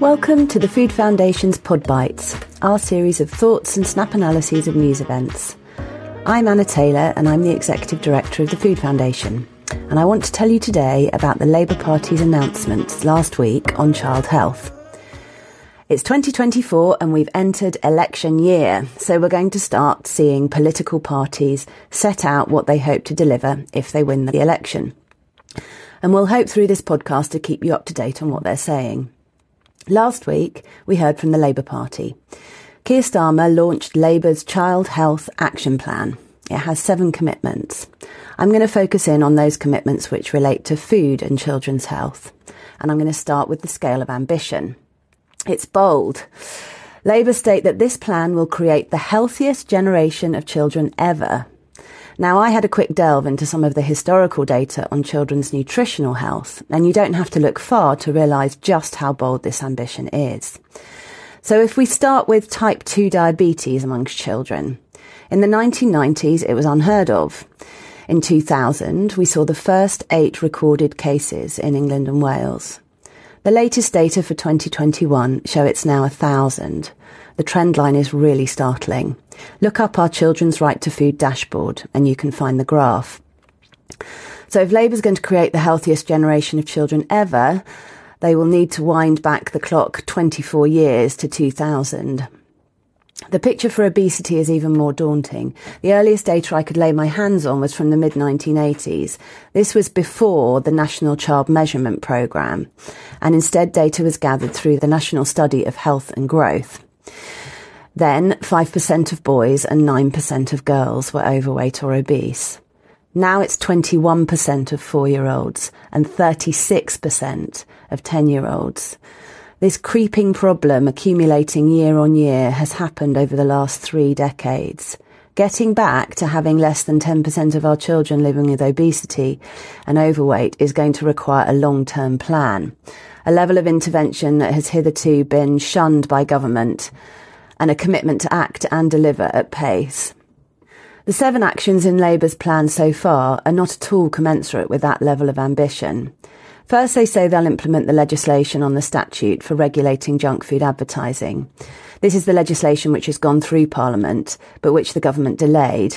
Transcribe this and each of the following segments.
Welcome to the Food Foundation's Pod Bites, our series of thoughts and snap analyses of news events. I'm Anna Taylor and I'm the Executive Director of the Food Foundation. And I want to tell you today about the Labour Party's announcements last week on child health. It's 2024 and we've entered election year, so we're going to start seeing political parties set out what they hope to deliver if they win the election. And we'll hope through this podcast to keep you up to date on what they're saying. Last week, we heard from the Labour Party. Keir Starmer launched Labour's Child Health Action Plan. It has seven commitments. I'm going to focus in on those commitments which relate to food and children's health. And I'm going to start with the scale of ambition. It's bold. Labour state that this plan will create the healthiest generation of children ever. Now, I had a quick delve into some of the historical data on children's nutritional health, and you don't have to look far to realise just how bold this ambition is. So if we start with type 2 diabetes amongst children, in the 1990s it was unheard of. In 2000, we saw the first eight recorded cases in England and Wales. The latest data for 2021 show it's now a thousand. The trend line is really startling. Look up our Children's Right to Food dashboard and you can find the graph. So if Labour's going to create the healthiest generation of children ever, they will need to wind back the clock 24 years to 2000. The picture for obesity is even more daunting. The earliest data I could lay my hands on was from the mid 1980s. This was before the National Child Measurement Programme, and instead data was gathered through the National Study of Health and Growth. Then 5% of boys and 9% of girls were overweight or obese. Now it's 21% of four year olds and 36% of 10 year olds. This creeping problem accumulating year on year has happened over the last three decades. Getting back to having less than 10% of our children living with obesity and overweight is going to require a long-term plan, a level of intervention that has hitherto been shunned by government, and a commitment to act and deliver at pace. The seven actions in Labour's plan so far are not at all commensurate with that level of ambition. First, they say they'll implement the legislation on the statute for regulating junk food advertising. This is the legislation which has gone through Parliament, but which the government delayed.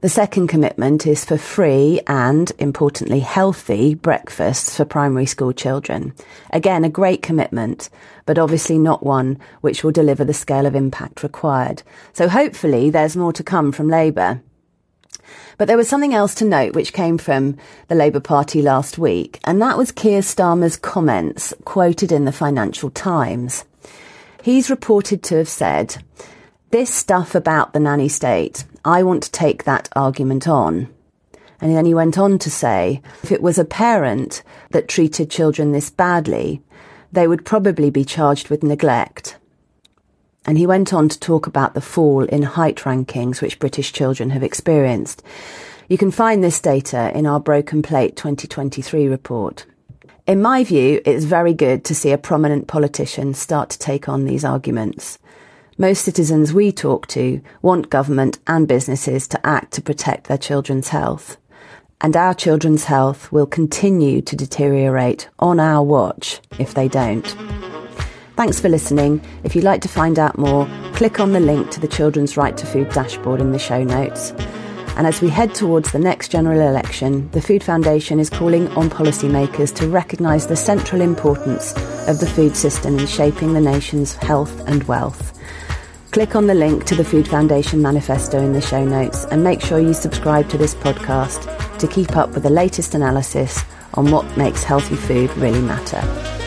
The second commitment is for free and, importantly, healthy breakfasts for primary school children. Again, a great commitment, but obviously not one which will deliver the scale of impact required. So hopefully there's more to come from Labour. But there was something else to note which came from the Labour Party last week, and that was Keir Starmer's comments quoted in the Financial Times. He's reported to have said, This stuff about the nanny state, I want to take that argument on. And then he went on to say, if it was a parent that treated children this badly, they would probably be charged with neglect. And he went on to talk about the fall in height rankings which British children have experienced. You can find this data in our Broken Plate 2023 report. In my view, it's very good to see a prominent politician start to take on these arguments. Most citizens we talk to want government and businesses to act to protect their children's health. And our children's health will continue to deteriorate on our watch if they don't. Thanks for listening. If you'd like to find out more, click on the link to the Children's Right to Food dashboard in the show notes. And as we head towards the next general election, the Food Foundation is calling on policymakers to recognise the central importance of the food system in shaping the nation's health and wealth. Click on the link to the Food Foundation manifesto in the show notes and make sure you subscribe to this podcast to keep up with the latest analysis on what makes healthy food really matter.